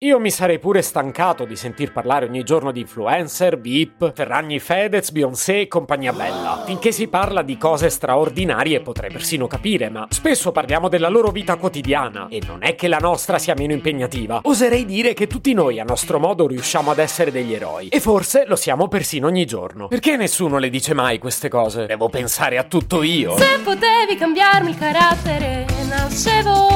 Io mi sarei pure stancato di sentir parlare ogni giorno di influencer, VIP, Ferragni Fedez, Beyoncé e compagnia bella. Finché si parla di cose straordinarie potrei persino capire, ma spesso parliamo della loro vita quotidiana e non è che la nostra sia meno impegnativa. Oserei dire che tutti noi a nostro modo riusciamo ad essere degli eroi e forse lo siamo persino ogni giorno. Perché nessuno le dice mai queste cose? Devo pensare a tutto io. Se potevi cambiarmi il carattere, nascevo.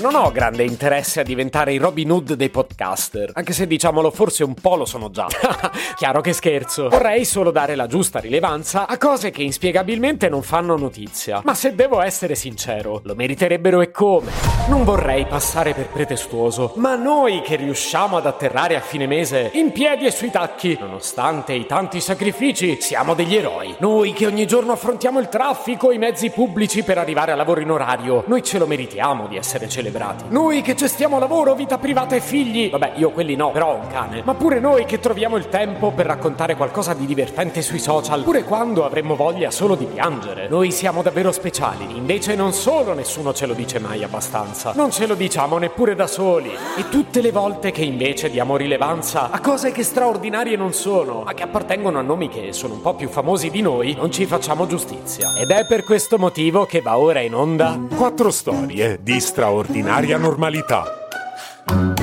Non ho grande interesse a diventare il Robin Hood dei podcaster, anche se diciamolo forse un po' lo sono già. Chiaro che scherzo. Vorrei solo dare la giusta rilevanza a cose che inspiegabilmente non fanno notizia. Ma se devo essere sincero, lo meriterebbero e come. Non vorrei passare per pretestuoso, ma noi che riusciamo ad atterrare a fine mese in piedi e sui tacchi, nonostante i tanti sacrifici, siamo degli eroi. Noi che ogni giorno affrontiamo il traffico, i mezzi pubblici per arrivare a lavoro in orario, noi ce lo meritiamo di essere celebrati. Noi che gestiamo lavoro, vita privata e figli. Vabbè, io quelli no, però ho un cane. Ma pure noi che troviamo il tempo per raccontare qualcosa di divertente sui social, pure quando avremmo voglia solo di piangere. Noi siamo davvero speciali. Invece non solo nessuno ce lo dice mai abbastanza, non ce lo diciamo neppure da soli. E tutte le volte che invece diamo rilevanza a cose che straordinarie non sono, ma che appartengono a nomi che sono un po' più famosi di noi, non ci facciamo giustizia. Ed è per questo motivo che va ora in onda Quattro storie di straordinaria normalità.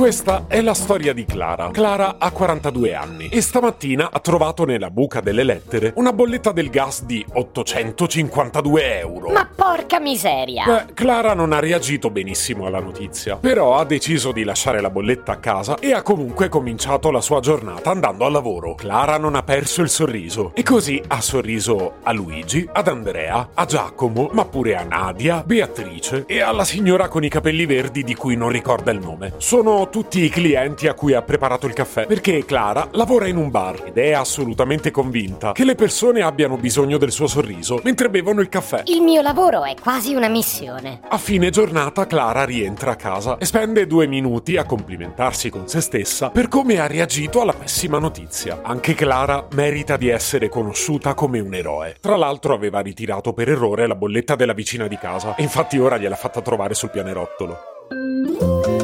Questa è la storia di Clara. Clara ha 42 anni e stamattina ha trovato nella buca delle lettere una bolletta del gas di 852 euro. Ma porca miseria! Beh, Clara non ha reagito benissimo alla notizia, però ha deciso di lasciare la bolletta a casa e ha comunque cominciato la sua giornata andando al lavoro. Clara non ha perso il sorriso e così ha sorriso a Luigi, ad Andrea, a Giacomo, ma pure a Nadia, Beatrice e alla signora con i capelli verdi di cui non ricorda il nome. Sono tutti i clienti a cui ha preparato il caffè perché Clara lavora in un bar ed è assolutamente convinta che le persone abbiano bisogno del suo sorriso mentre bevono il caffè. Il mio lavoro è quasi una missione. A fine giornata Clara rientra a casa e spende due minuti a complimentarsi con se stessa per come ha reagito alla pessima notizia. Anche Clara merita di essere conosciuta come un eroe. Tra l'altro aveva ritirato per errore la bolletta della vicina di casa e infatti ora gliel'ha fatta trovare sul pianerottolo.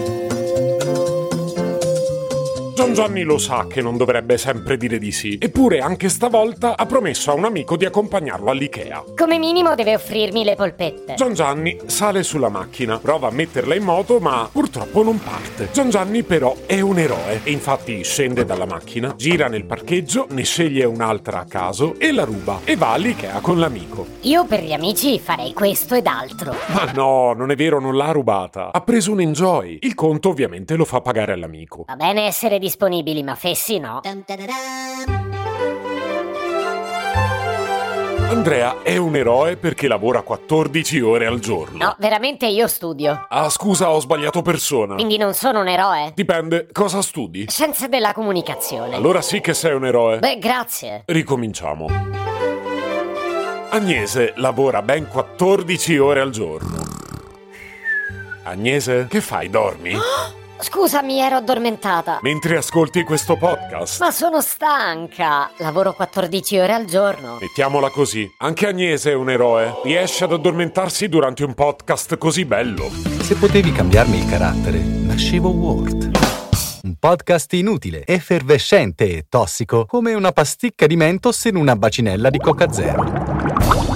Don Gianni lo sa che non dovrebbe sempre dire di sì, eppure anche stavolta ha promesso a un amico di accompagnarlo all'Ikea. Come minimo deve offrirmi le polpette. Gian Gianni sale sulla macchina, prova a metterla in moto, ma purtroppo non parte. Gian Gianni però è un eroe e infatti scende dalla macchina, gira nel parcheggio, ne sceglie un'altra a caso e la ruba e va all'Ikea con l'amico. Io per gli amici farei questo ed altro. Ma no, non è vero, non l'ha rubata. Ha preso un enjoy. Il conto ovviamente lo fa pagare all'amico. Va bene essere disponibili, ma fessi no. Andrea è un eroe perché lavora 14 ore al giorno. No, veramente io studio. Ah, scusa, ho sbagliato persona. Quindi non sono un eroe? Dipende, cosa studi? Scienze della comunicazione. Allora sì che sei un eroe. Beh, grazie. Ricominciamo. Agnese lavora ben 14 ore al giorno. Agnese, che fai? Dormi? Scusami, ero addormentata. Mentre ascolti questo podcast. Ma sono stanca. Lavoro 14 ore al giorno. Mettiamola così, anche Agnese è un eroe. Riesce ad addormentarsi durante un podcast così bello. Se potevi cambiarmi il carattere, nascevo Ward. Un podcast inutile, effervescente e tossico, come una pasticca di mentos in una bacinella di Coca Zero.